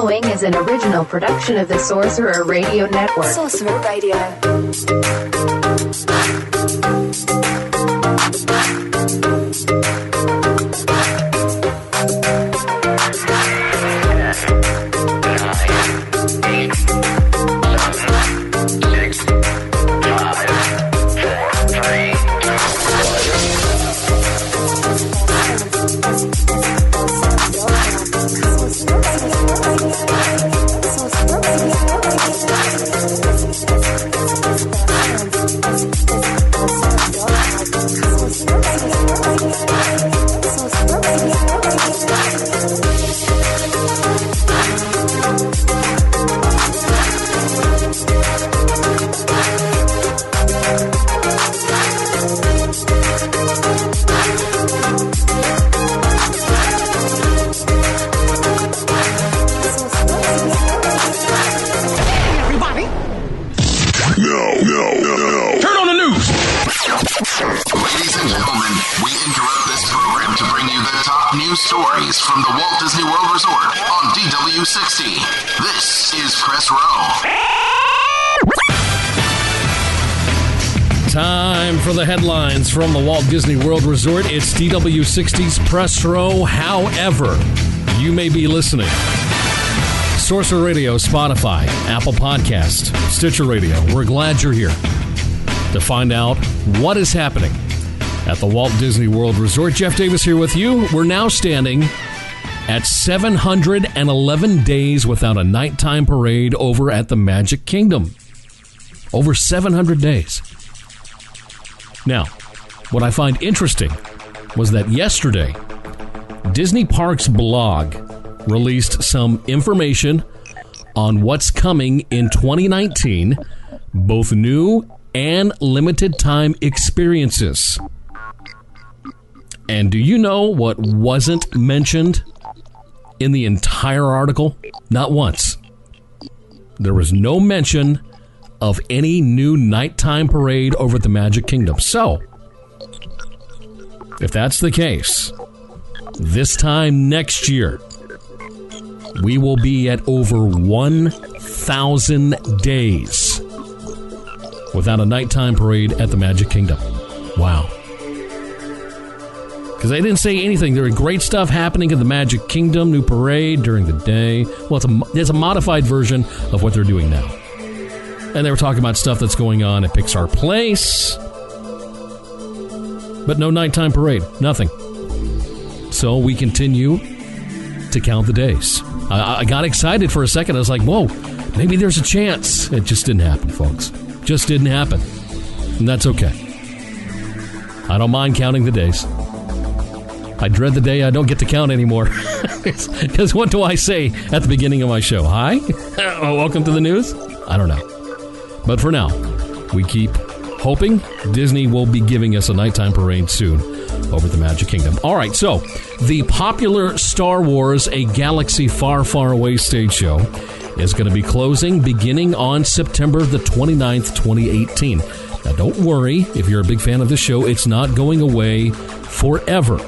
following is an original production of the Sorcerer Radio Network. Sorcerer Radio. Time for the headlines from the Walt Disney World Resort. It's DW60's Press Row. However, you may be listening. Sorcerer Radio, Spotify, Apple Podcast, Stitcher Radio. We're glad you're here to find out what is happening at the Walt Disney World Resort. Jeff Davis here with you. We're now standing at 711 days without a nighttime parade over at the Magic Kingdom. Over 700 days. Now, what I find interesting was that yesterday, Disney Parks blog released some information on what's coming in 2019, both new and limited time experiences. And do you know what wasn't mentioned in the entire article? Not once. There was no mention of any new nighttime parade over at the Magic Kingdom. So, if that's the case, this time next year, we will be at over 1,000 days without a nighttime parade at the Magic Kingdom. Wow. Because they didn't say anything. There great stuff happening in the Magic Kingdom, new parade during the day. Well, it's a, it's a modified version of what they're doing now. And they were talking about stuff that's going on at Pixar Place. But no nighttime parade. Nothing. So we continue to count the days. I, I got excited for a second. I was like, whoa, maybe there's a chance. It just didn't happen, folks. Just didn't happen. And that's okay. I don't mind counting the days. I dread the day I don't get to count anymore. Because what do I say at the beginning of my show? Hi? Oh, Welcome to the news? I don't know. But for now, we keep hoping Disney will be giving us a nighttime parade soon over the Magic Kingdom. All right, so the popular Star Wars A Galaxy Far, Far Away stage show is going to be closing beginning on September the 29th, 2018. Now, don't worry if you're a big fan of the show, it's not going away forever.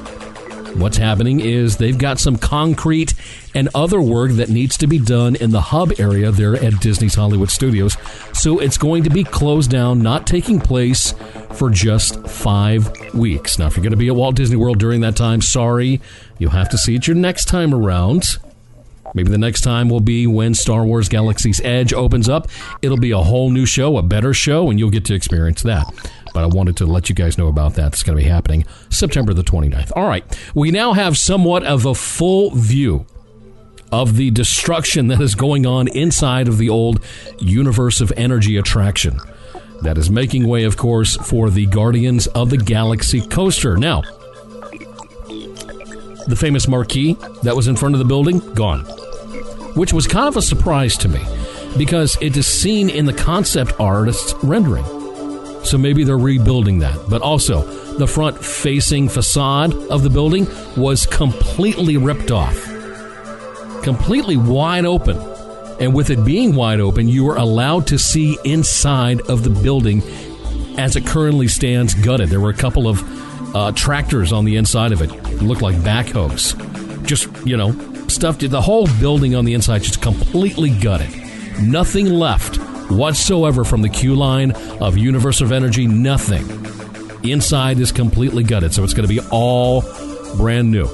What's happening is they've got some concrete and other work that needs to be done in the hub area there at Disney's Hollywood Studios. So it's going to be closed down, not taking place for just five weeks. Now, if you're going to be at Walt Disney World during that time, sorry, you'll have to see it your next time around. Maybe the next time will be when Star Wars Galaxy's Edge opens up. It'll be a whole new show, a better show, and you'll get to experience that. But I wanted to let you guys know about that. It's going to be happening September the 29th. All right. We now have somewhat of a full view of the destruction that is going on inside of the old Universe of Energy attraction. That is making way, of course, for the Guardians of the Galaxy coaster. Now, the famous marquee that was in front of the building, gone. Which was kind of a surprise to me because it is seen in the concept artist's rendering. So maybe they're rebuilding that. But also, the front facing facade of the building was completely ripped off, completely wide open. And with it being wide open, you were allowed to see inside of the building as it currently stands gutted. There were a couple of uh, tractors on the inside of it. It looked like backhoes, just, you know, stuff. The whole building on the inside just completely gutted. Nothing left whatsoever from the queue line of Universe of Energy. Nothing. Inside is completely gutted, so it's going to be all brand new.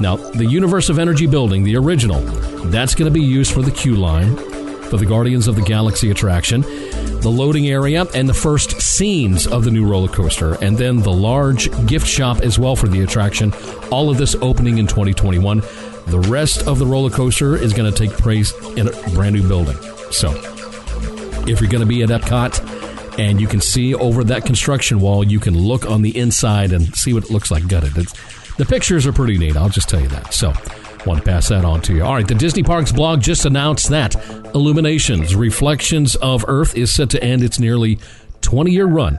Now, the Universe of Energy building, the original, that's going to be used for the queue line for the Guardians of the Galaxy attraction, the loading area, and the first scenes of the new roller coaster, and then the large gift shop as well for the attraction. All of this opening in 2021. The rest of the roller coaster is going to take place in a brand new building. So, if you're going to be at Epcot and you can see over that construction wall, you can look on the inside and see what it looks like gutted. It's, the pictures are pretty neat, I'll just tell you that. So, want to pass that on to you. All right, the Disney Parks blog just announced that Illuminations Reflections of Earth is set to end its nearly 20 year run.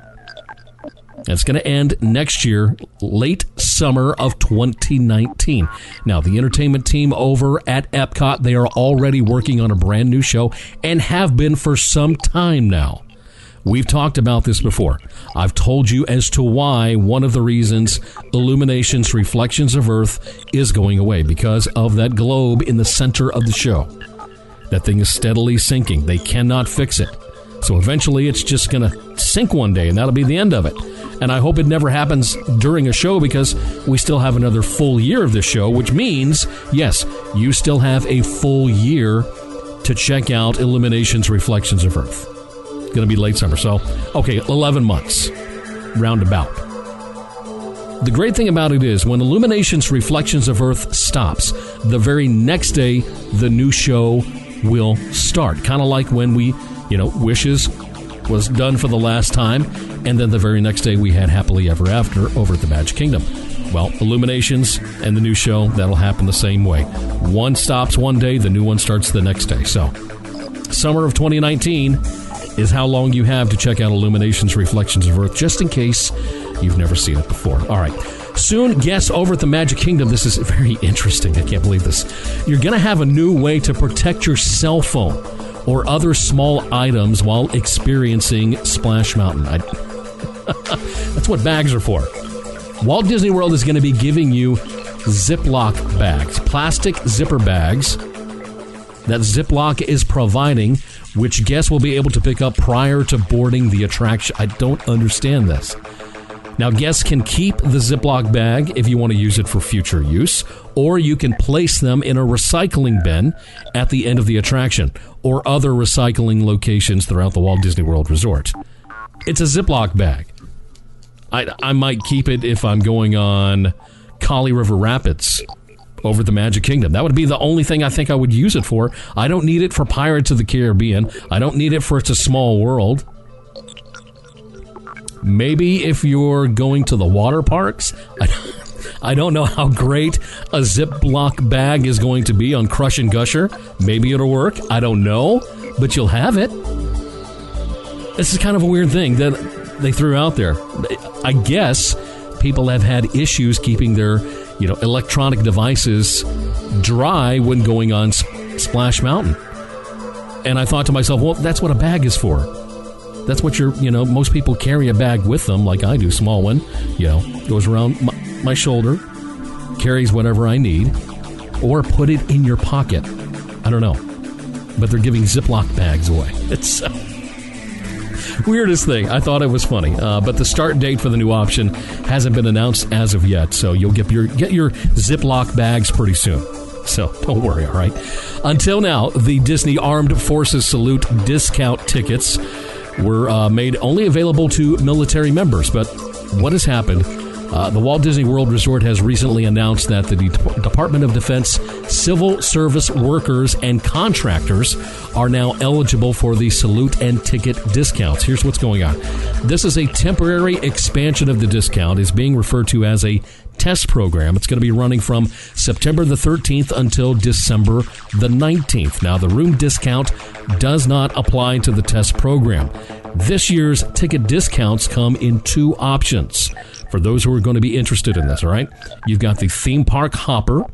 It's going to end next year, late summer of 2019. Now, the entertainment team over at Epcot, they are already working on a brand new show and have been for some time now. We've talked about this before. I've told you as to why one of the reasons Illuminations Reflections of Earth is going away because of that globe in the center of the show. That thing is steadily sinking. They cannot fix it. So eventually it's just going to sink one day, and that'll be the end of it. And I hope it never happens during a show because we still have another full year of this show, which means, yes, you still have a full year to check out Illuminations Reflections of Earth. Going to be late summer. So, okay, 11 months, roundabout. The great thing about it is when Illuminations Reflections of Earth stops, the very next day, the new show will start. Kind of like when we, you know, Wishes was done for the last time, and then the very next day we had Happily Ever After over at the Magic Kingdom. Well, Illuminations and the new show, that'll happen the same way. One stops one day, the new one starts the next day. So, summer of 2019 is how long you have to check out Illuminations Reflections of Earth, just in case you've never seen it before. All right. Soon, guests over at the Magic Kingdom, this is very interesting. I can't believe this. You're going to have a new way to protect your cell phone or other small items while experiencing Splash Mountain. I, that's what bags are for. Walt Disney World is going to be giving you Ziploc bags, plastic zipper bags that Ziploc is providing, which guests will be able to pick up prior to boarding the attraction. I don't understand this. Now, guests can keep the Ziploc bag if you want to use it for future use, or you can place them in a recycling bin at the end of the attraction or other recycling locations throughout the Walt Disney World Resort. It's a Ziploc bag. I, I might keep it if I'm going on Kali River Rapids over the Magic Kingdom. That would be the only thing I think I would use it for. I don't need it for Pirates of the Caribbean. I don't need it for It's a Small World. Maybe if you're going to the water parks, I, I don't know how great a Ziploc bag is going to be on Crush and Gusher. Maybe it'll work. I don't know, but you'll have it. This is kind of a weird thing that they threw out there. I guess people have had issues keeping their, you know, electronic devices dry when going on Splash Mountain. And I thought to myself, well, that's what a bag is for. That's what you're, you know, most people carry a bag with them, like I do, small one, you know, goes around my, my shoulder, carries whatever I need, or put it in your pocket. I don't know. But they're giving Ziploc bags away. It's. Uh, weirdest thing. I thought it was funny, uh, but the start date for the new option hasn't been announced as of yet. So you'll get your get your Ziploc bags pretty soon. So don't worry. All right. Until now, the Disney Armed Forces Salute discount tickets were uh, made only available to military members. But what has happened? Uh, the Walt Disney World Resort has recently announced that the De- Department of Defense civil service workers and contractors are now eligible for the salute and ticket discounts. Here's what's going on. This is a temporary expansion of the discount is being referred to as a test program. It's going to be running from September the 13th until December the 19th. Now, the room discount does not apply to the test program. This year's ticket discounts come in two options for those who are going to be interested in this, all right? You've got the theme park hopper,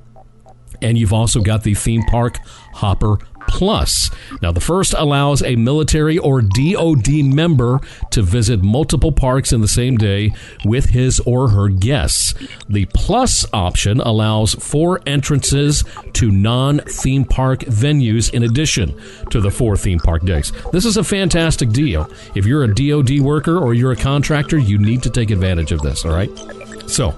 and you've also got the theme park hopper Plus. Now, the first allows a military or DoD member to visit multiple parks in the same day with his or her guests. The Plus option allows four entrances to non theme park venues in addition to the four theme park days. This is a fantastic deal. If you're a DoD worker or you're a contractor, you need to take advantage of this, all right? So,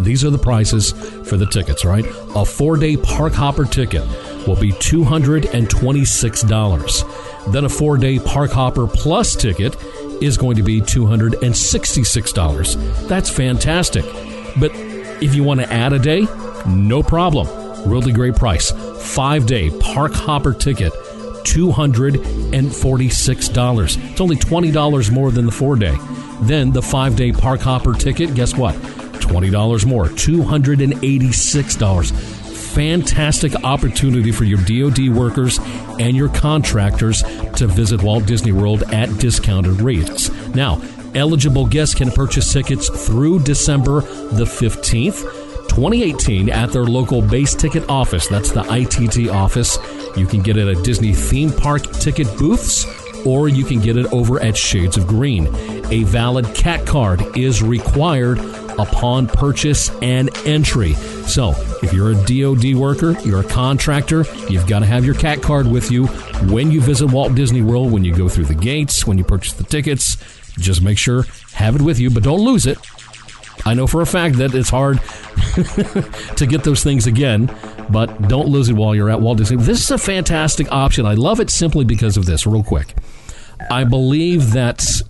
these are the prices for the tickets, right? A four day park hopper ticket will be $226. Then a four day park hopper plus ticket is going to be $266. That's fantastic. But if you want to add a day, no problem. Really great price. Five day park hopper ticket, $246. It's only $20 more than the four day. Then the five day park hopper ticket, guess what? $20 more, $286. Fantastic opportunity for your DoD workers and your contractors to visit Walt Disney World at discounted rates. Now, eligible guests can purchase tickets through December the 15th. 2018 at their local base ticket office. That's the ITT office. You can get it at Disney theme park ticket booths or you can get it over at Shades of Green. A valid CAC card is required upon purchase and entry. So, if you're a DoD worker, you're a contractor, you've got to have your CAC card with you when you visit Walt Disney World, when you go through the gates, when you purchase the tickets. Just make sure have it with you, but don't lose it. I know for a fact that it's hard to get those things again, but don't lose it while you're at Walt Disney. This is a fantastic option. I love it simply because of this, real quick. I believe that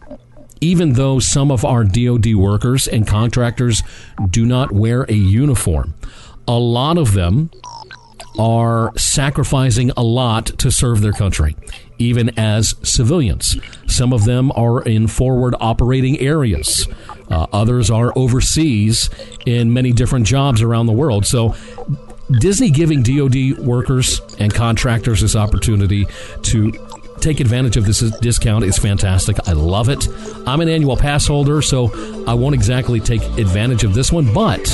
even though some of our DoD workers and contractors do not wear a uniform, a lot of them are sacrificing a lot to serve their country, even as civilians. Some of them are in forward operating areas. Uh, others are overseas in many different jobs around the world. So, Disney giving DoD workers and contractors this opportunity to take advantage of this discount is fantastic. I love it. I'm an annual pass holder, so I won't exactly take advantage of this one. But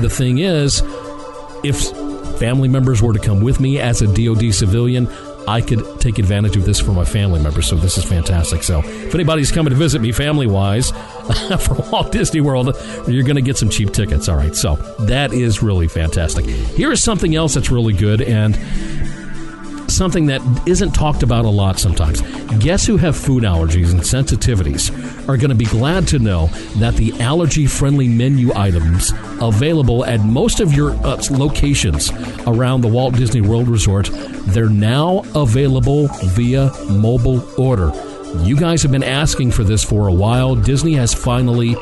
the thing is, if family members were to come with me as a DoD civilian, I could take advantage of this for my family members. So this is fantastic. So if anybody's coming to visit me family wise for Walt Disney World, you're going to get some cheap tickets. All right. So that is really fantastic. Here is something else that's really good. And something that isn't talked about a lot sometimes. Guests who have food allergies and sensitivities are going to be glad to know that the allergy friendly menu items available at most of your uh, locations around the Walt Disney World Resort, they're now available via mobile order. You guys have been asking for this for a while. Disney has finally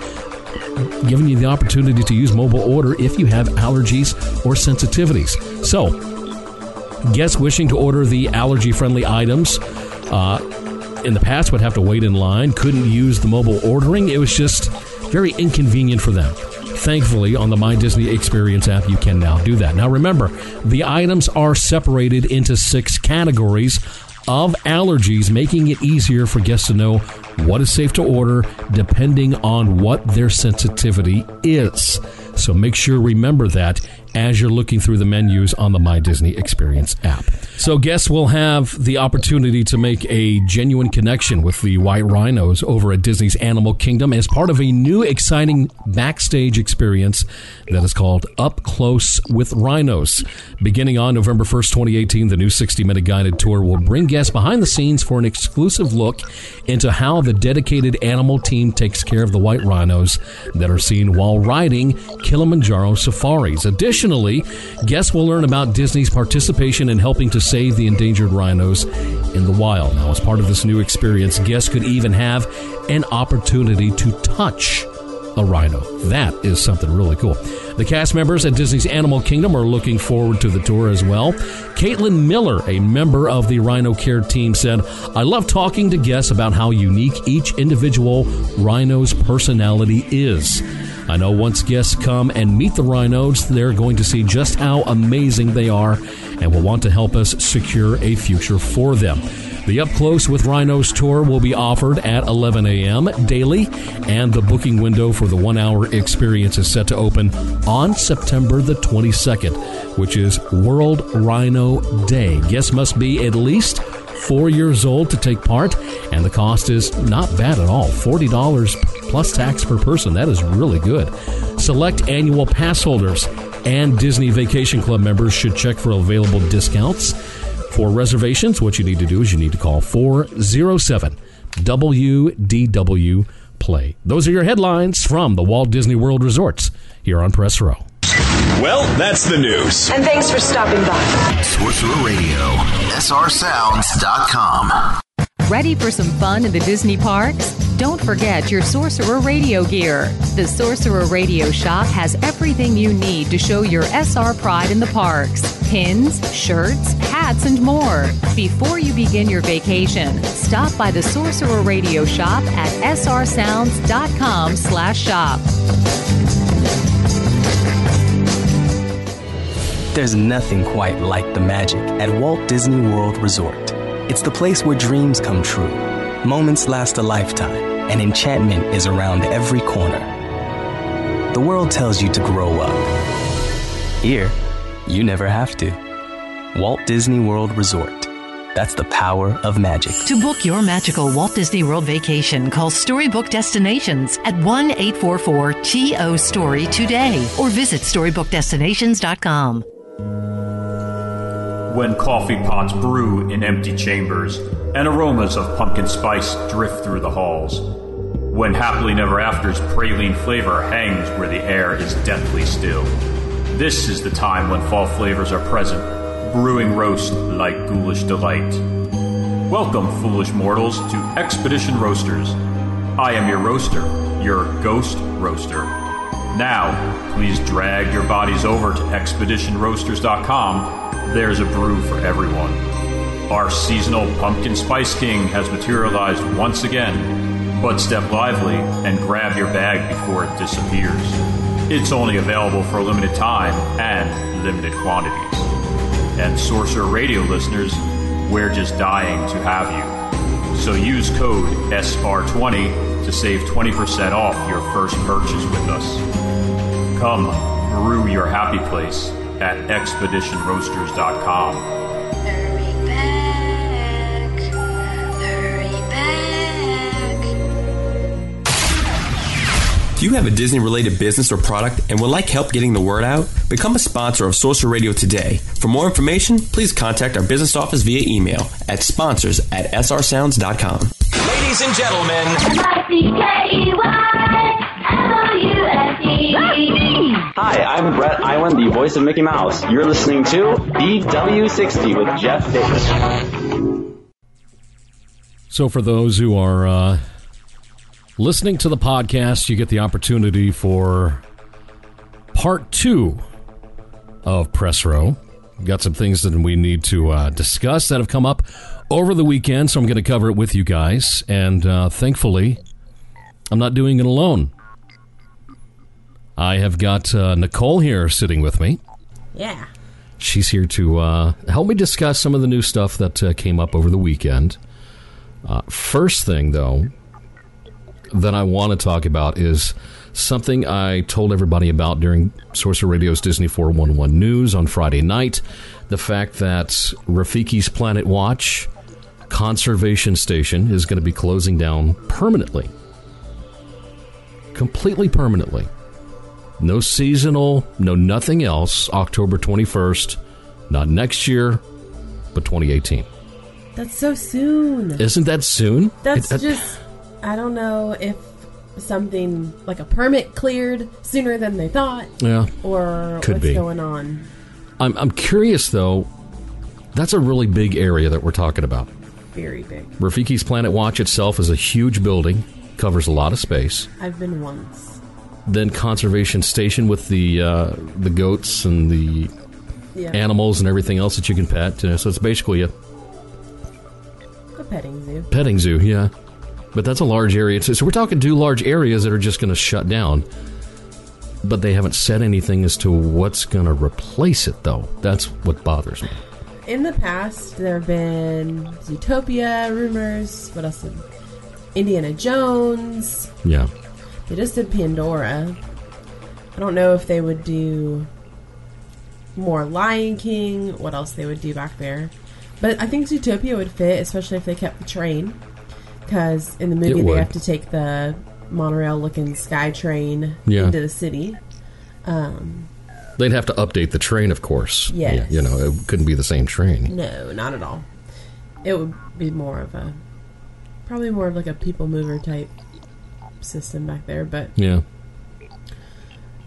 given you the opportunity to use mobile order if you have allergies or sensitivities. So, Guests wishing to order the allergy friendly items uh, in the past would have to wait in line, couldn't use the mobile ordering. It was just very inconvenient for them. Thankfully, on the My Disney Experience app, you can now do that. Now, remember, the items are separated into six categories of allergies, making it easier for guests to know what is safe to order depending on what their sensitivity is. So make sure remember that as you're looking through the menus on the My Disney Experience app. So guests will have the opportunity to make a genuine connection with the white rhinos over at Disney's Animal Kingdom as part of a new exciting backstage experience that is called Up Close with Rhinos. Beginning on November 1st, 2018, the new 60-minute guided tour will bring guests behind the scenes for an exclusive look into how the dedicated animal team takes care of the white rhinos that are seen while riding Kilimanjaro safaris. Additionally, guests will learn about Disney's participation in helping to save the endangered rhinos in the wild. Now, as part of this new experience, guests could even have an opportunity to touch a rhino. That is something really cool. The cast members at Disney's Animal Kingdom are looking forward to the tour as well. Caitlin Miller, a member of the Rhino Care team, said, I love talking to guests about how unique each individual rhino's personality is. I know once guests come and meet the rhinos, they're going to see just how amazing they are and will want to help us secure a future for them. The Up Close with Rhinos tour will be offered at 11 a.m. daily, and the booking window for the one hour experience is set to open on September the 22nd, which is World Rhino Day. Guests must be at least four years old to take part, and the cost is not bad at all $40 plus tax per person. That is really good. Select annual pass holders and Disney Vacation Club members should check for available discounts. For reservations, what you need to do is you need to call 407 WDW Play. Those are your headlines from the Walt Disney World Resorts here on Press Row. Well, that's the news. And thanks for stopping by. Sorcerer Radio, srsounds.com. Ready for some fun in the Disney parks? Don't forget your Sorcerer Radio gear. The Sorcerer Radio shop has everything you need to show your SR pride in the parks pins, shirts, hats, and more. Before you begin your vacation, stop by the Sorcerer Radio shop at srsounds.com slash shop. There's nothing quite like the magic at Walt Disney World Resort. It's the place where dreams come true, moments last a lifetime, and enchantment is around every corner. The world tells you to grow up. Here, you never have to. Walt Disney World Resort. That's the power of magic. To book your magical Walt Disney World vacation, call Storybook Destinations at 1 844 TO Story today or visit StorybookDestinations.com. When coffee pots brew in empty chambers and aromas of pumpkin spice drift through the halls. When happily never after's praline flavor hangs where the air is deathly still. This is the time when fall flavors are present, brewing roast like ghoulish delight. Welcome, foolish mortals, to Expedition Roasters. I am your roaster, your ghost roaster. Now, please drag your bodies over to expeditionroasters.com. There's a brew for everyone. Our seasonal Pumpkin Spice King has materialized once again, but step lively and grab your bag before it disappears. It's only available for a limited time and limited quantities. And Sorcerer Radio listeners, we're just dying to have you. So use code SR20 to save 20% off your first purchase with us. Come brew your happy place at expeditionroasters.com. Hurry back. Hurry back. Do you have a Disney related business or product and would like help getting the word out? Become a sponsor of Sorcerer Radio today. For more information, please contact our business office via email at sponsors at srsounds.com. Ladies and gentlemen, Hi, I'm Bret Iwan, the voice of Mickey Mouse. You're listening to DW60 with Jeff Davis. So, for those who are uh, listening to the podcast, you get the opportunity for part two of Press Row. Got some things that we need to uh, discuss that have come up over the weekend, so I'm going to cover it with you guys. And uh, thankfully, I'm not doing it alone. I have got uh, Nicole here sitting with me. Yeah. She's here to uh, help me discuss some of the new stuff that uh, came up over the weekend. Uh, first thing, though, that I want to talk about is something I told everybody about during Sorcerer Radio's Disney 411 News on Friday night. The fact that Rafiki's Planet Watch Conservation Station is going to be closing down permanently. Completely permanently. No seasonal, no nothing else. October 21st. Not next year, but 2018. That's so soon. Isn't that soon? That's It- just. I don't know if something like a permit cleared sooner than they thought. Yeah. Or Could what's be. going on. I'm, I'm curious, though. That's a really big area that we're talking about. Very big. Rafiki's Planet Watch itself is a huge building, covers a lot of space. I've been once. Then Conservation Station with the uh, the goats and the Yeah. animals and everything else that you can pet. You know, so it's basically a A petting zoo. petting zoo, yeah. But that's a large area. So so we're talking two large areas that are just going to shut down. But they haven't said anything as to what's going to replace it, though. That's what bothers me. in the past, there have been Zootopia rumors. What else? Indiana Jones. Yeah. They just did Pandora. I don't know if they would do more Lion King. What else they would do back there? But I think Zootopia would fit, especially if they kept the train. Because in the movie, they have to take the monorail-looking sky train Yeah. into the city. Um, They'd have to update the train, of course. Yes. Yeah, you know, it couldn't be the same train. No, not at all. It would be more of a probably more of like a people mover type system back there, but Yeah.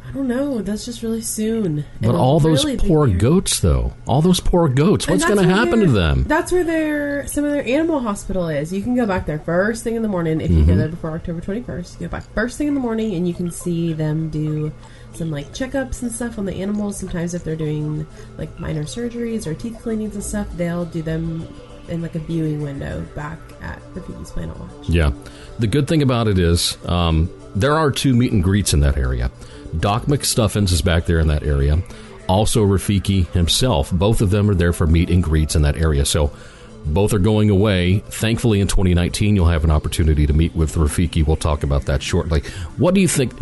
I don't know. That's just really soon. But all those really poor goats, though. All those poor goats. What's going to happen to them? That's where their some of their animal hospital is. You can go back there first thing in the morning if you go Mhm. there before October twenty first. You go back first thing in the morning and you can see them do some like checkups and stuff on the animals. Sometimes if they're doing like minor surgeries or teeth cleanings and stuff, they'll do them in like a viewing window back at Rafiki's Planet Watch. Yeah. The good thing about it is um, there are two meet and greets in that area. Doc McStuffins is back there in that area. Also, Rafiki himself. Both of them are there for meet and greets in that area. So, both are going away. Thankfully, in 2019, you'll have an opportunity to meet with Rafiki. We'll talk about that shortly. What do you think?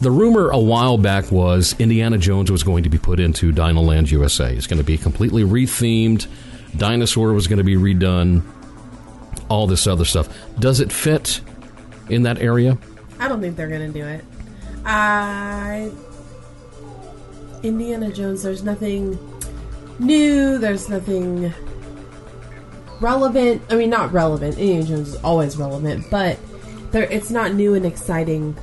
The rumor a while back was Indiana Jones was going to be put into Dinoland USA. It's going to be completely rethemed. Dinosaur was going to be redone. All this other stuff. Does it fit in that area? I don't think they're gonna do it. I Indiana Jones. There's nothing new. There's nothing relevant. I mean, not relevant. Indiana Jones is always relevant, but there it's not new and exciting.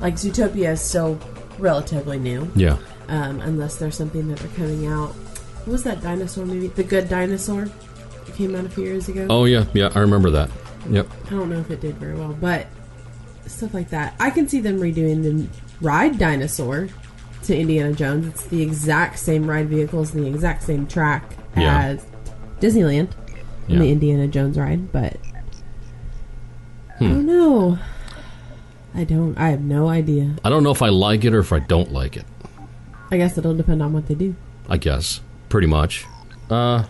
Like Zootopia is still relatively new. Yeah. Um, unless there's something that they're coming out. What was that dinosaur movie? The Good Dinosaur. Came out a few years ago. Oh yeah, yeah, I remember that. Yep. I don't know if it did very well, but stuff like that. I can see them redoing the ride dinosaur to Indiana Jones. It's the exact same ride vehicles, the exact same track Yeah. as Disneyland Yeah. and the Indiana Jones ride, but I Hmm. don't know. I don't. I have no idea. I don't know if I like it or if I don't like it. I guess it'll depend on what they do. I guess pretty much. Uh,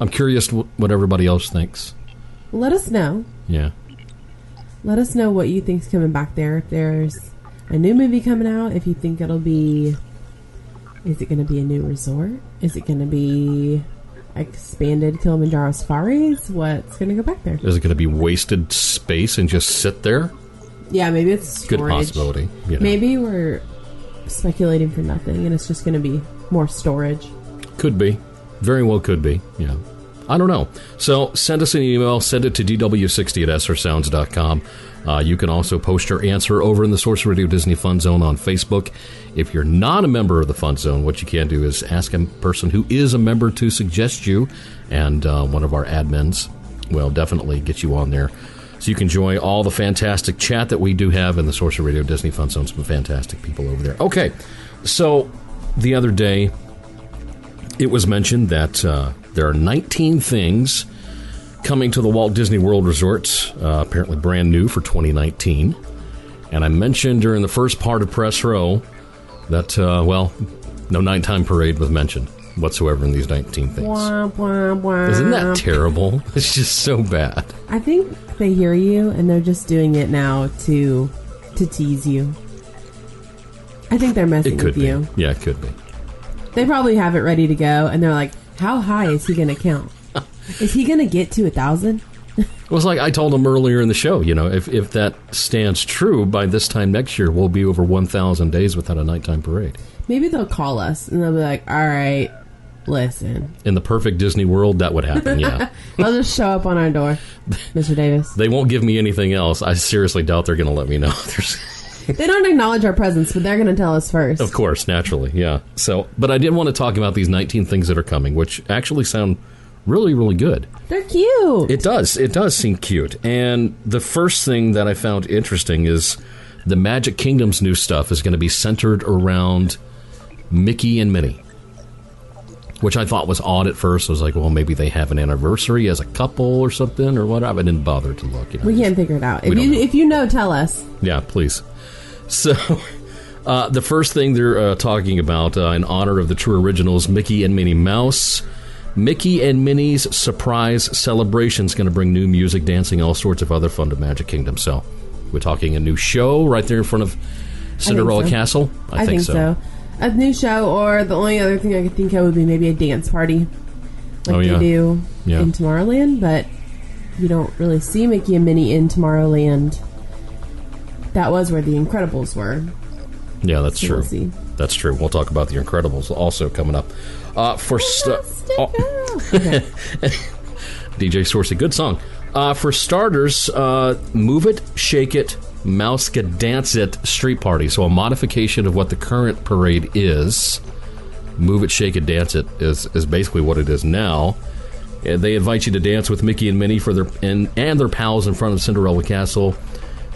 I'm curious what everybody else thinks. Let us know. Yeah. Let us know what you think's coming back there. If there's a new movie coming out, if you think it'll be, is it going to be a new resort? Is it going to be expanded Kilimanjaro safaris? What's going to go back there? Is it going to be wasted space and just sit there? Yeah, maybe it's Good possibility. You know. Maybe we're speculating for nothing, and it's just going to be more storage. Could be. Very well could be. Yeah. I don't know. So send us an email. Send it to dw60 at srsounds.com. Uh, you can also post your answer over in the Sorcerer Radio Disney Fun Zone on Facebook. If you're not a member of the Fun Zone, what you can do is ask a person who is a member to suggest you, and uh, one of our admins will definitely get you on there. So you can enjoy all the fantastic chat that we do have in the Sorcerer Radio Disney Fun Zone. Some fantastic people over there. Okay, so the other day, it was mentioned that uh, there are 19 things coming to the Walt Disney World Resort, uh, apparently brand new for 2019. And I mentioned during the first part of Press Row that, uh, well, no nighttime parade was mentioned whatsoever in these 19 things. Wah, wah, wah. Isn't that terrible? It's just so bad. I think they hear you, and they're just doing it now to to tease you. I think they're messing It could with be. you. Yeah, it could be. They probably have it ready to go, and they're like, "How high is he going to count? is he going to get to a thousand? It was like I told him earlier in the show, you know, if, if that stands true, by this time next year, we'll be over 1,000 days without a nighttime parade. Maybe they'll call us, and they'll be like, "All right, listen." In the perfect Disney world, that would happen, yeah. They'll just show up on our door, Mr. Davis. They won't give me anything else. I seriously doubt they're going to let me know. They don't acknowledge our presence, but they're going to tell us first. of course, naturally, yeah. So, but I did want to talk about these 19 things that are coming, which actually sound really, really good. They're cute. It does. It does seem cute. And the first thing that I found interesting is the Magic Kingdom's new stuff is going to be centered around Mickey and Minnie. Which I thought was odd at first. I was like, well, maybe they have an anniversary as a couple or something or whatever. I didn't bother to look. You know. we can't figure it out. If you know. if you know, tell us. Yeah, please. So, uh, the first thing they're uh, talking about uh, in honor of the true originals, Mickey and Minnie Mouse, Mickey and Minnie's Surprise Celebration is going to bring new music, dancing, all sorts of other fun to Magic Kingdom. So we're talking a new show right there in front of Cinderella so. Castle. I, think, so. A new show, or the only other thing I could think of would be maybe a dance party, like Oh, yeah. they do Yeah. in Tomorrowland. But you don't really see Mickey and Minnie in Tomorrowland. That was where the Incredibles were. Yeah, that's So true. we'll. That's true. We'll talk about the Incredibles also coming up. Uh, for st- oh. DJ Sourcey, good song. Uh, for starters, uh, Move It, Shake It, MousekeDance It Street Party. So a modification of what the current parade is. Move It, Shake It, Dance It is, is basically what it is now. They invite you to dance with Mickey and Minnie for their and, and their pals in front of Cinderella Castle.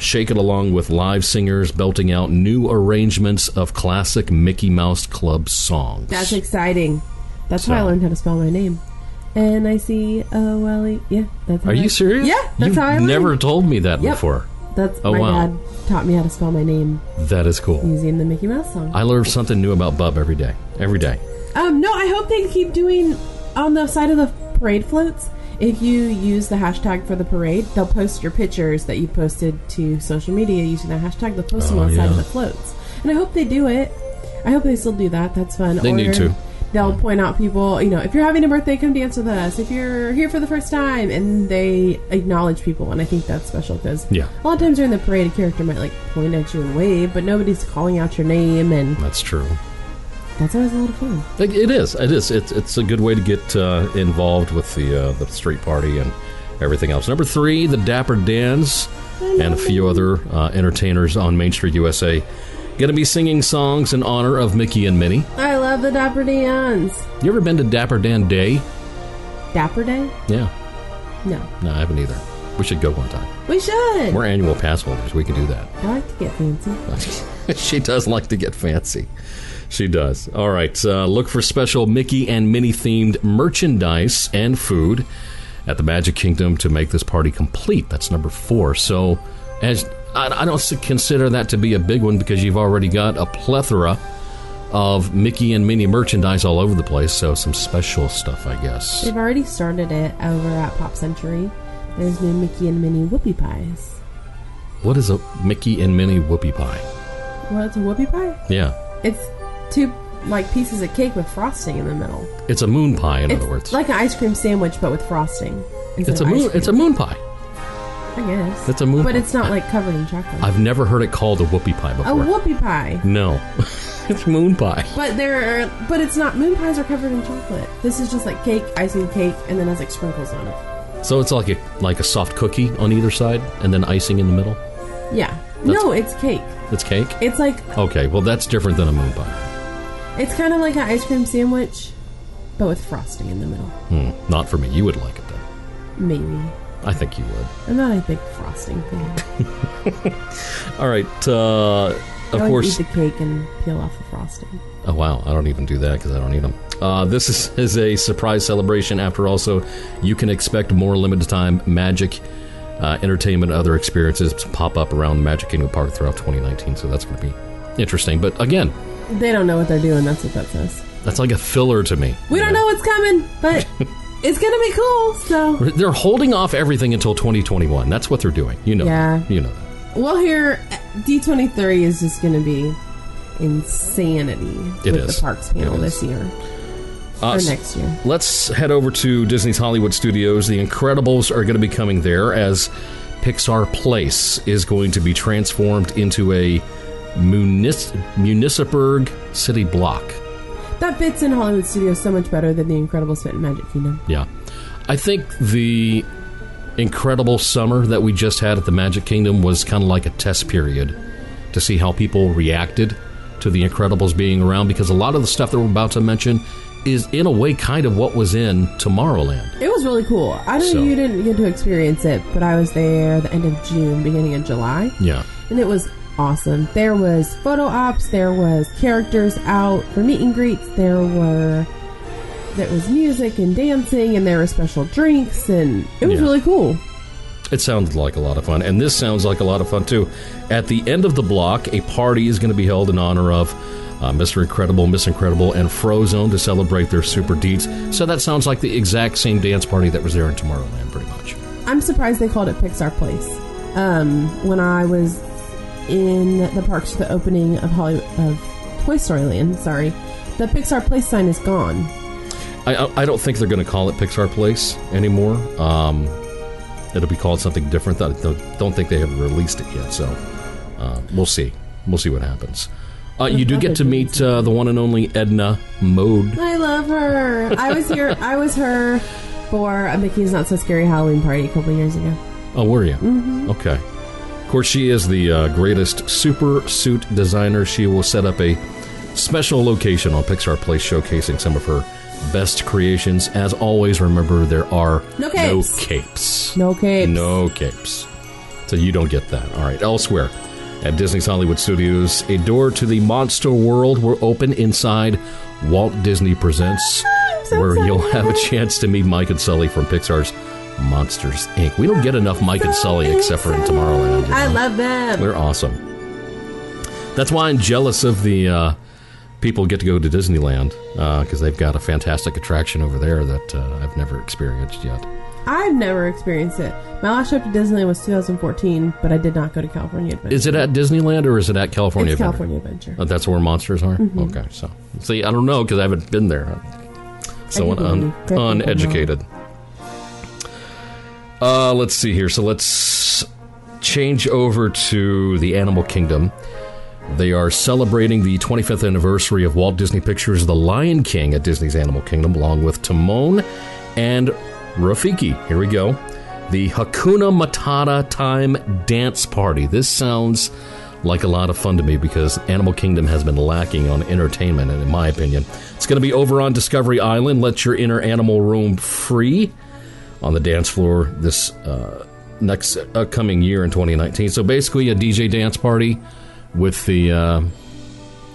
Shake it along with live singers belting out new arrangements of classic Mickey Mouse Club songs. That's exciting. That's how I learned how to spell my name. N I C O L E. Yeah, that's. How Are I- you serious? Yeah, that's You've how I learned. never told me that Yep. before. That's Oh, my wow. dad taught me how to spell my name That is cool. using the Mickey Mouse song. I learn something new about Bub every day. Every day. Um, no, I hope they keep doing on the side of the parade floats. If you use the hashtag for the parade, they'll post your pictures that you posted to social media using that hashtag. They'll post them Oh, on the side of the floats, and I hope they do it. I hope they still do that. That's fun. They need to. They'll point out people. You know, if you're having a birthday, come dance with us. If you're here for the first time, and they acknowledge people, and I think that's special because Yeah. a lot of times during the parade, a character might like point at you and wave, but nobody's calling out your name, and That's true. That's always a lot of fun. It it is. It is. It's, it's a good way to get uh, involved with the uh, the street party and everything else. Number three, the Dapper Dans and a few other uh, entertainers on Main Street USA going to be singing songs in honor of Mickey and Minnie. I love the Dapper Dans. You ever been to Dapper Dan Day? Dapper Day? Yeah. No. No, I haven't either. We should go one time. We should. We're annual pass holders. We can do that. I like to get fancy. she does like to get fancy. She does. All right. Uh, look for special Mickey and Minnie themed merchandise and food at the Magic Kingdom to make this party complete. That's number four. So, as I, I don't consider that to be a big one because you've already got a plethora of Mickey and Minnie merchandise all over the place. So, some special stuff, I guess. They've already started it over at Pop Century. There's new Mickey and Minnie whoopie pies. What is a Mickey and Minnie whoopie pie? What's a whoopie pie? Yeah, It's two like pieces of cake with frosting in the middle. it's a moon pie. In it's other words, like an ice cream sandwich but with frosting. it's a moon. It's a moon pie. I guess. It's a moon But pie. it's not like covered in chocolate. I've never heard it called a whoopie pie before. a whoopie pie. No, it's moon pie. But there, are, but it's not. Moon pies are covered in chocolate. This is just like cake, icing cake, and then has like sprinkles on it. So it's like a like a soft cookie on either side, and then icing in the middle. Yeah. That's- no, it's cake. It's cake. It's like Okay, well that's different than a moon pie. It's kind of like an ice cream sandwich, but with frosting in the middle. Hmm, not for me. You would like it then. Maybe. I think you would. I'm not a big frosting fan. All right. Uh, I of like course. eat the cake and peel off the frosting. Oh wow, I don't even do that because I don't eat them. Uh, this is, is a surprise celebration. After all, so you can expect more limited time magic, uh, entertainment, other experiences pop up around Magic Kingdom Park throughout 2019. So that's going to be interesting. But again, They don't know what they're doing. That's what that says. that's like a filler to me. We don't know what's coming, but it's gonna be cool. So They're holding off everything until 2021. That's what they're doing. You know. Yeah. that. You know that. well, here D23 is just gonna be insanity It with is. the parks panel It is. this year Uh, or next year. Let's head over to Disney's Hollywood Studios. The Incredibles are going to be coming there as Pixar Place is going to be transformed into a munis- Municiberg city block. That fits in Hollywood Studios so much better than the Incredibles fit in Magic Kingdom. Yeah. I think the incredible summer that we just had at the Magic Kingdom was kind of like a test period to see how people reacted to the Incredibles being around because a lot of the stuff that we're about to mention is in a way kind of what was in Tomorrowland. It was really cool. I know So- you didn't get to experience it, but I was there the end of June, beginning of July. Yeah. and it was awesome. There was photo ops, there was characters out for meet and greets, there were there was music and dancing, and there were special drinks, and it was Yeah. really cool. It sounded like a lot of fun, and this sounds like a lot of fun too. At the end of the block, a party is going to be held in honor of uh, Mr. Incredible, Miss Incredible, and Frozone to celebrate their super deeds. So that sounds like the exact same dance party that was there in Tomorrowland, pretty much. I'm surprised they called it Pixar Place. Um, when I was in the parks for the opening of Holly of Toy Story Land, sorry, the Pixar Place sign is gone. I, I- don't think they're going to call it Pixar Place anymore. Um, it'll be called something different. I don't think they have released it yet, so uh, we'll see. We'll see what happens. Uh, you do get to meet uh, the one and only Edna Mode. I love her. I was here. I was her for a Mickey's Not So Scary Halloween party a couple years ago. Oh, were you? Mhm. Okay. Of course, she is the uh, greatest super suit designer. She will set up a special location on Pixar Place showcasing some of her best creations. As always, remember there are No capes. No capes. No capes. No capes. So you don't get that. All right. Elsewhere at Disney's Hollywood Studios, a door to the monster world will open inside Walt Disney Presents, where you'll have a chance to meet Mike and Sully from Pixar's Monsters Inc. We don't get enough Mike and Sully except for in Tomorrowland. you I love them. They're awesome. That's why I'm jealous of the uh, people who get to go to Disneyland because they've got a fantastic attraction over there that uh, I've never experienced yet. I've never experienced it. My last trip to Disneyland was 2014, but I did not go to California Adventure. Is it at Disneyland or is it at California It's Adventure? California Adventure. Oh, that's where monsters are. Mhm. Okay, so see, I don't know because I haven't been there. So un- believe. Correct Uh, let's see here. So let's change over to the Animal Kingdom. They are celebrating the 25th anniversary of Walt Disney Pictures' The Lion King at Disney's Animal Kingdom, along with Timon and Rafiki. Here we go. The Hakuna Matata Time Dance Party. This sounds like a lot of fun to me because Animal Kingdom has been lacking on entertainment, and in my opinion, it's going to be over on Discovery Island. Let your inner animal roam free on the dance floor this uh, next upcoming year in 2019. So basically, a DJ dance party with the uh,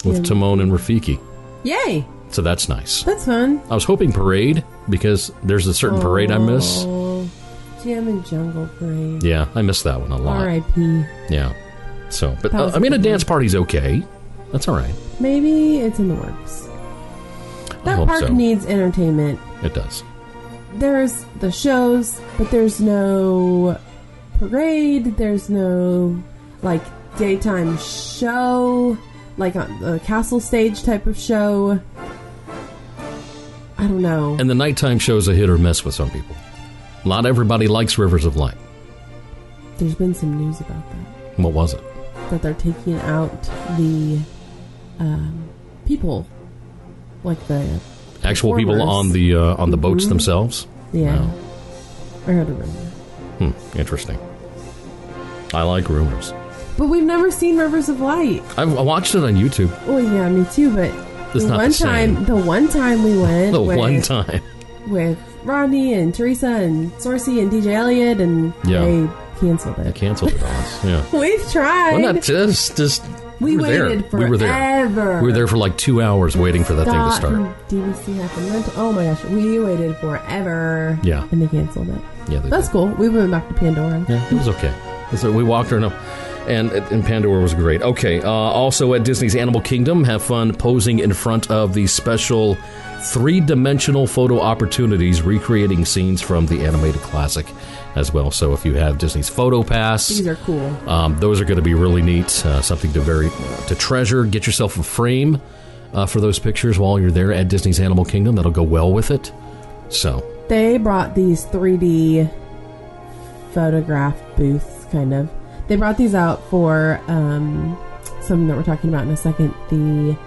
with Yeah. Timon and Rafiki. Yay! So that's nice. That's fun. I was hoping parade because there's a certain parade I miss. Jammin' Jungle Parade. Yeah, I miss that one a lot. R.I.P. Yeah. So, but uh, I mean, a a dance party's okay. That's all right. Maybe it's in the works. That park so. needs entertainment. It does. There's the shows, but there's no parade. There's no like daytime show, like on the castle stage type of show. I don't know. And the nighttime show's a hit or miss with some people. Not everybody likes Rivers of Light. There's been some news about that. What was it? That they're taking out the um, people, like the Actual people on the uh, on the boats Mhm. themselves. Yeah, Wow. I heard a rumor. Hmm. Interesting. I like rumors. But we've never seen Rivers of Light. I've I watched it on YouTube. Oh yeah, me too. But It's the not one the same. time, the one time we went, The with, one time. with Rodney and Teresa and Sorcy and DJ Elliott, and Yeah. they canceled I it. canceled it on us. Yeah. We've tried. Well, not just just. We were there. waited We were there. We were there for like two hours waiting for that thing to start. DVC happened. Rental- Oh my gosh, we waited forever. Yeah. and they canceled it. Yeah, they That's cool. We went back to Pandora. Yeah, it was okay. So we walked around, and and Pandora was great. Okay. Uh, also at Disney's Animal Kingdom, have fun posing in front of the special three-dimensional photo opportunities, recreating scenes from the animated classic as well. So if you have Disney's Photo Pass, These are cool. um, those are going to be really neat. Uh, something to very to treasure. Get yourself a frame uh, for those pictures while you're there at Disney's Animal Kingdom. That'll go well with it. So They brought these 3D photograph booths, kind of. They brought these out for um, something that we're talking about in a second. The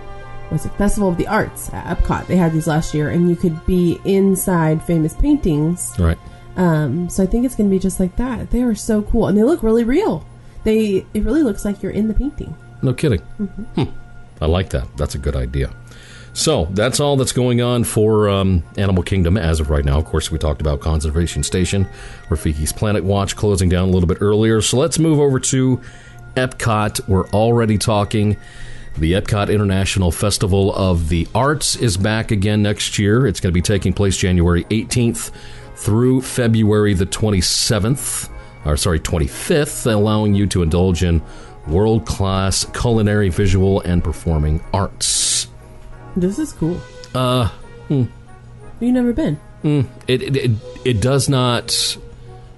was it Festival of the Arts at Epcot? They had these last year, and you could be inside famous paintings. right. Um, so I think it's going to be just like that. They are so cool, and they look really real. They it really looks like you're in the painting. No kidding. Mhm. Hmm. I like that. That's a good idea. So that's all that's going on for um, Animal Kingdom as of right now. Of course, we talked about Conservation Station, Rafiki's Planet Watch closing down a little bit earlier. So let's move over to Epcot. We're already talking. The Epcot International Festival of the Arts is back again next year. It's going to be taking place January 18th through February the 27th, or sorry, 25th, allowing you to indulge in world class culinary, visual, and performing arts. This is cool. Uh, hmm, You never been? hmm, it, it, it, it does not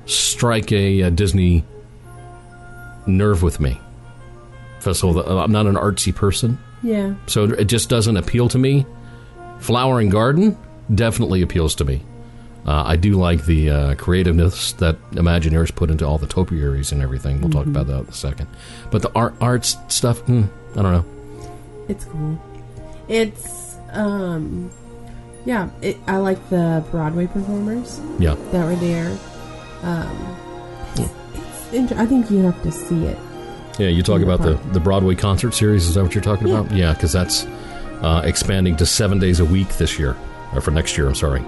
strike a, uh Disney nerve with me. First of all, I'm not an artsy person. Yeah. So it just doesn't appeal to me. Flower and Garden definitely appeals to me. Uh, I do like the uh, creativeness that Imagineers put into all the topiaries and everything. We'll talk Mhm. about that in a second. But the art arts stuff, hmm, I don't know. It's cool. It's um, yeah. It, I like the Broadway performers. Yeah. that were there. Um, it's inter- I think you have to see it. Yeah, you talk about the, the Broadway concert series. Is that what you're talking Yeah. about? Yeah, because that's uh, expanding to seven days a week this year, or for next year. I'm sorry.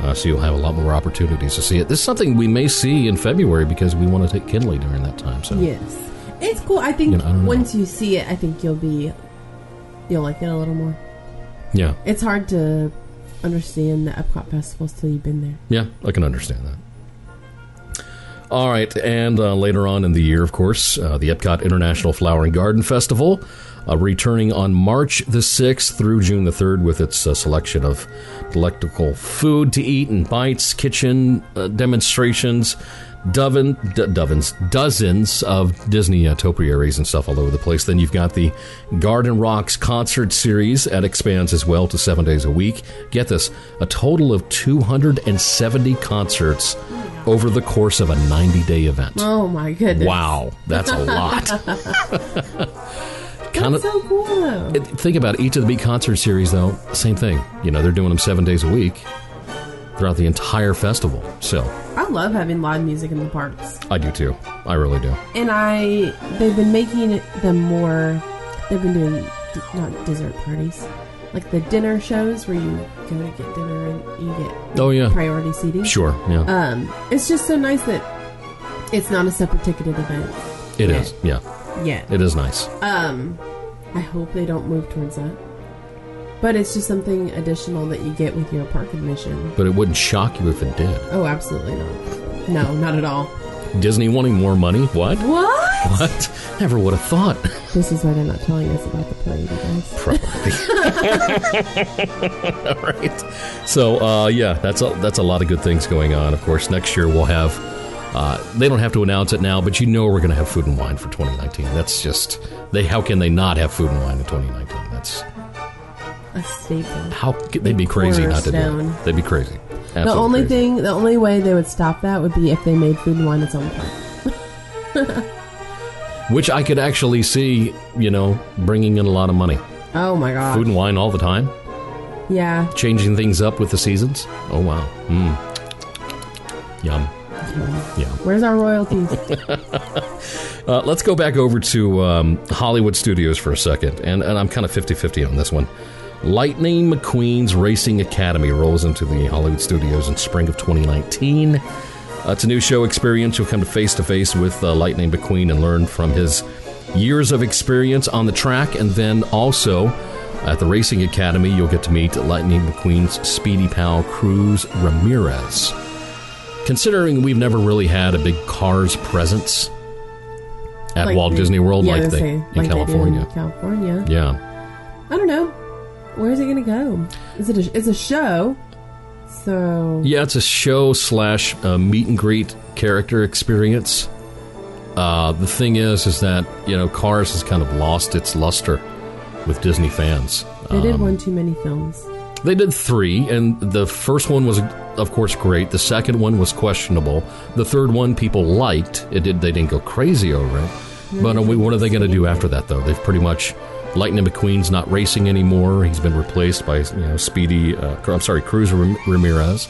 Uh, so you'll have a lot more opportunities to see it. This is something we may see in February because we want to take Kinley during that time. So Yes, it's cool. I think You know, I know. once you see it, I think you'll be you'll like it a little more. yeah, It's hard to understand the Epcot festivals till you've been there. Yeah, I can understand that. All right, and uh, later on in the year, of course, uh, the Epcot International Flower and Garden Festival, uh, returning on March the 6th through June the 3rd with its uh, selection of delectable food to eat and bites, kitchen uh, demonstrations, doven, d- dovens, dozens of Disney uh, topiaries and stuff all over the place. Then you've got the Garden Rocks concert series that expands as well to seven days a week. Get this, a total of 270 concerts over the course of a 90 day event. Oh my goodness! Wow, that's a lot. Kind of. That's so cool. It- Think about it. each of the big concert series, though. Same thing. You know, they're doing them seven days a week throughout the entire festival. So love having live music in the parks, I do too. I really do. and I they've been making them more. They've been doing d- not dessert parties, like the dinner shows where you go to get dinner and you get Oh, yeah. priority seating. Sure, yeah. Um, it's just so nice that it's not a separate ticketed event. It yet. is. Yeah. Yeah. It is nice. Um, I hope they don't move towards that. But it's just something additional that you get with your park admission. But it wouldn't shock you if it did. Oh, absolutely not. No, not at all. Disney wanting more money? What? What? What? Never would have thought. This is why they're not telling us about the parade, you guys. All right. So uh, yeah, that's a that's a lot of good things going on. Of course, next year we'll have. Uh, they don't have to announce it now, but you know we're going to have food and wine for 2019. That's just they. How can they not have food and wine in 2019? That's A staple. how they'd be crazy not to do Cornerstone. it. They'd be crazy. the only crazy. thing, the only way they would stop that would be if they made food and wine its own park. which I could actually see, you know, bringing in a lot of money. Oh my god. Food and wine all the time, Yeah. changing things up with the seasons. Oh wow, mm. yum. Yeah. Where's our royalties? Uh, let's go back over to um, Hollywood Studios for a second, and, and I'm kind of 50 50 on this one. Lightning McQueen's Racing Academy rolls into the Hollywood Studios in spring of 2019. Uh, it's a new show experience. You'll come to face to face with uh, Lightning McQueen and learn from his years of experience on the track, and then also at the Racing Academy, you'll get to meet Lightning McQueen's speedy pal Cruz Ramirez. Considering we've never really had a big Cars presence at Like Walt they- Disney World yeah, like they say, in like California. in California. Yeah. I don't know. Where's it gonna go? Is it? A, it's a show. So Yeah, it's a show slash uh, meet and greet character experience. Uh, the thing is, is that you know, Cars has kind of lost its luster with Disney fans. they did Um, one too many films. They did three, and the first one was, of course, great. The second one was questionable. The third one people liked. It did. They didn't go crazy over it. But uh, what are they going to do after that, though? They've pretty much Lightning McQueen's not racing anymore. He's been replaced by you know Speedy. Uh, I'm sorry, Cruz Ramirez.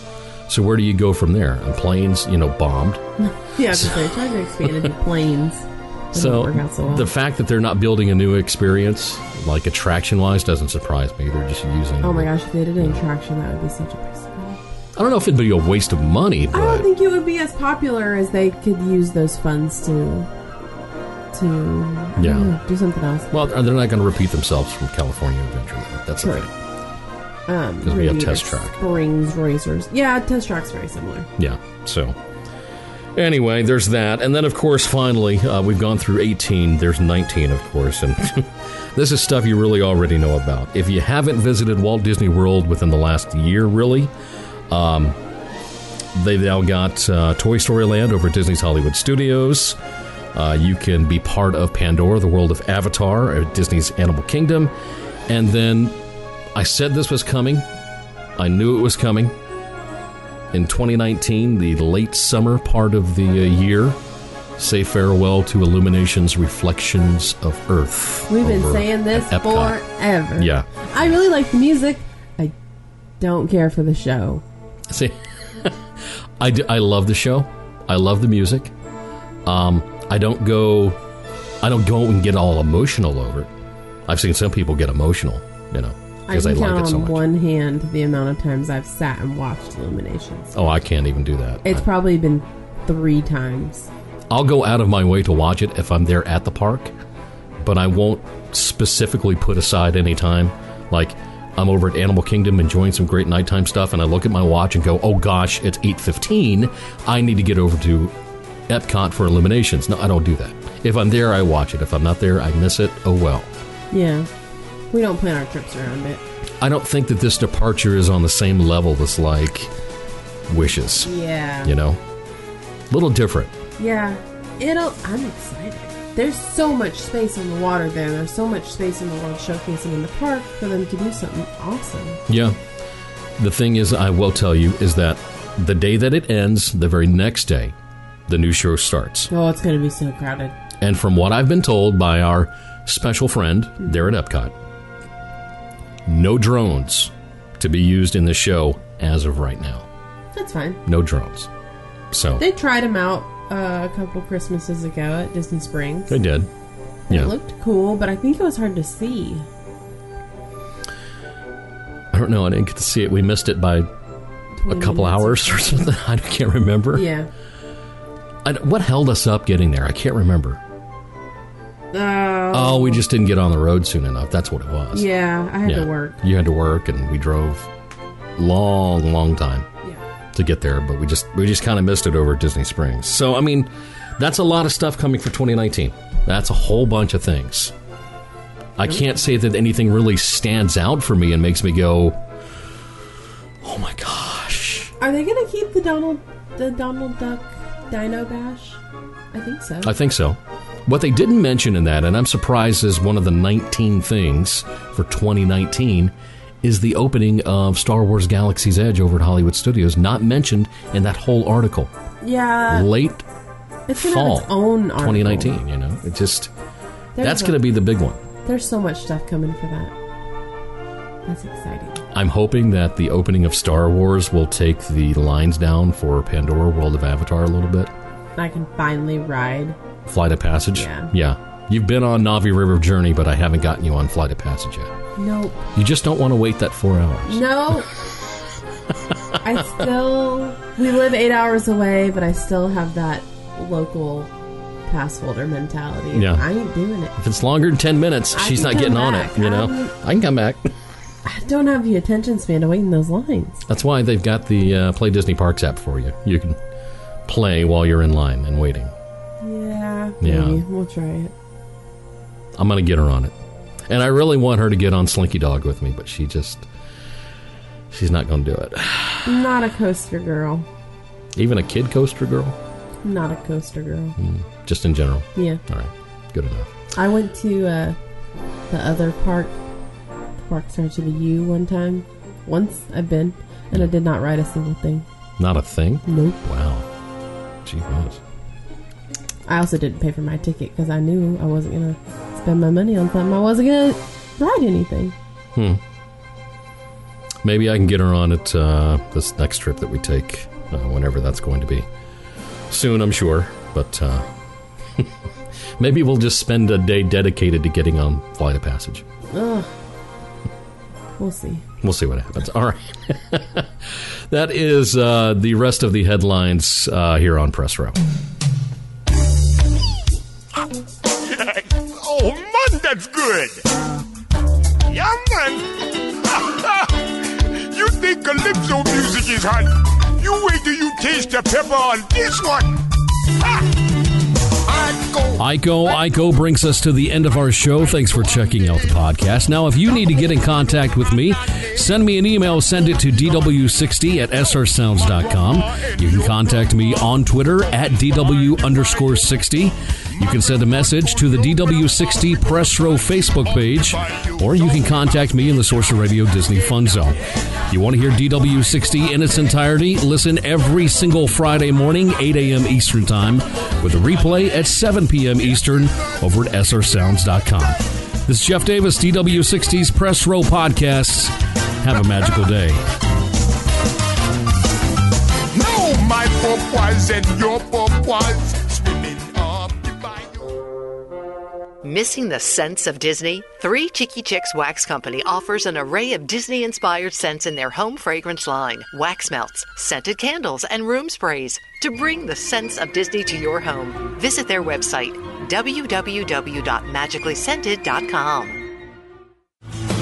So where do you go from there? And planes, you know, bombed. Yeah, because they tried to expand into planes. So, didn't work out so well. the fact that they're not building a new experience, like attraction wise, doesn't surprise me. They're just using. oh my gosh, if they did an attraction, that would be such a waste. I don't know if it'd be a waste of money, I don't think it would be as popular as they could use those funds to to Yeah. know, do something else. well, they're not going to repeat themselves from California Adventure. That's True. thing. Um, 'Cause we have Test Track. Springs Racers. Yeah, Test Track's very similar. Yeah. So, Anyway, there's that. And then, of course, finally, uh, we've gone through 18. There's 19, of course. And this is stuff you really already know about. If you haven't visited Walt Disney World within the last year, really, um, they've now got uh, Toy Story Land over at Disney's Hollywood Studios. Uh, you can be part of Pandora, the world of Avatar at Disney's Animal Kingdom. And then I said this was coming. I knew it was coming. In 2019, the late summer part of the uh, year, say farewell to Illuminations Reflections of Earth. We've been saying this forever. Yeah. I really like the music. I don't care for the show. See, I, do- I love the show. I love the music. Um, I don't go, I don't go and get all emotional over it. I've seen some people get emotional, you know, because they like it so on much. one hand the amount of times I've sat and watched Illuminations. Oh, I can't even do that. It's probably been three times. I'll go out of my way to watch it if I'm there at the park, but I won't specifically put aside any time. Like I'm over at Animal Kingdom enjoying some great nighttime stuff, and I look at my watch and go, "Oh gosh, it's 8:15. I need to get over to Epcot for Illuminations." No, I don't do that. If I'm there, I watch it. If I'm not there, I miss it. Oh well. Yeah. We don't plan our trips around it. I don't think that this departure is on the same level as like Wishes. Yeah. You know, A little different. Yeah. It'll. I'm excited. There's so much space on the water there. There's so much space in the World Showcase and in the park for them to do something awesome. Yeah. The thing is, I will tell you, is that the day that it ends, the very next day, the new show starts. Oh, it's going to be so crowded. And from what I've been told by our special friend there at Epcot, no drones to be used in the show as of right now. That's fine. No drones. So They tried them out uh, a couple Christmases ago at Disney Springs. they did. It Yeah. looked cool, but I think it was hard to see. I don't know. I didn't get to see it. We missed it by a couple hours or something. I can't remember. Yeah. I, what held us up getting there? I can't remember. Uh, Oh, we just didn't get on the road soon enough. That's what it was. Yeah, I had Yeah. to work. You had to work, and we drove long, long time to get there. But we just we just kind of missed it over at Disney Springs. So I mean, that's a lot of stuff coming for 2019. That's a whole bunch of things. I can't say that anything really stands out for me and makes me go, "Oh my gosh!" Are they going to keep the Donald the Donald Duck Dino Bash? I think so. I think so. What they didn't mention in that, and I'm surprised is one of the 19 things for 2019, is the opening of Star Wars Galaxy's Edge over at Hollywood Studios, not mentioned in that whole article. yeah, Late it's fall its own article. 2019, you know? It just, There's that's going to be the big one. There's so much stuff coming for that. That's exciting. I'm hoping that the opening of Star Wars will take the lines down for Pandora World of Avatar a little bit. I can finally ride. Flight of Passage. Yeah. Yeah. You've been on Na'vi River Journey, but I haven't gotten you on Flight of Passage yet. Nope. You just don't want to wait that four hours. No. I still. We live eight hours away, but I still have that local pass holder mentality. Yeah. I ain't doing it. If it's longer than 10 minutes, I she's not getting on it, you know? Um, I can come back. I don't have the attention span to wait in those lines. That's why they've got the uh, Play Disney Parks app for you. You can play while you're in line and waiting. Yeah. Yeah. Maybe. We'll try it. I'm going to get her on it. And I really want her to get on Slinky Dog with me, but she just. She's not going to do it. Not a coaster girl. Even a kid coaster girl? Not a coaster girl. Mm, just in general. Yeah. All right. Good enough. I went to uh, the other park, park starts with a U one time. Once I've been, and I did not ride a single thing. Not a thing? Nope. Wow. Gee whiz. I also didn't pay for my ticket because I knew I wasn't gonna spend my money on something. I wasn't gonna ride anything. Hmm. Maybe I can get her on it uh, this next trip that we take, uh, whenever that's going to be. Soon, I'm sure. But uh, maybe we'll just spend a day dedicated to getting on Flight of Passage. Ugh. We'll see. We'll see what happens. All right. that is uh, the rest of the headlines uh, here on Press Row. oh man, that's good. Yeah, man. you think calypso music is hot? You wait till you taste the pepper on this one. Iko, Iko brings us to the end of our show. Thanks for checking out the podcast. Now, if you need to get in contact with me, send me an email. Send it to dw60 at srsounds.com. You can contact me on Twitter at dw underscore 60. You can send a message to the DW60 Press Row Facebook page, or you can contact me in the Sorcerer Radio Disney Fun Zone. You want to hear DW60 in its entirety? Listen every single Friday morning, 8 a.m. Eastern Time, with a replay at 7 p.m. Eastern over at srsounds.com. This is Jeff Davis, DW60's Press Row Podcasts. Have a magical day. No, my purpose and your purpose Missing the scents of Disney? Three Cheeky Chicks Wax Company offers an array of Disney inspired scents in their home fragrance line wax melts, scented candles, and room sprays. To bring the sense of Disney to your home, visit their website www.magicallyscented.com.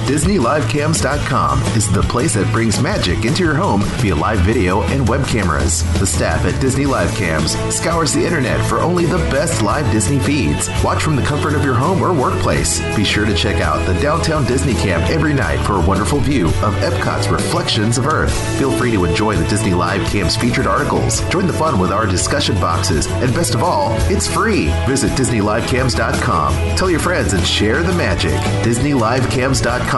DisneyLiveCams.com is the place that brings magic into your home via live video and web cameras. The staff at Disney Live Cams scours the internet for only the best live Disney feeds. Watch from the comfort of your home or workplace. Be sure to check out the Downtown Disney Cam every night for a wonderful view of Epcot's Reflections of Earth. Feel free to enjoy the Disney Live Cam's featured articles. Join the fun with our discussion boxes, and best of all, it's free. Visit DisneyLiveCams.com. Tell your friends and share the magic. DisneyLiveCams.com,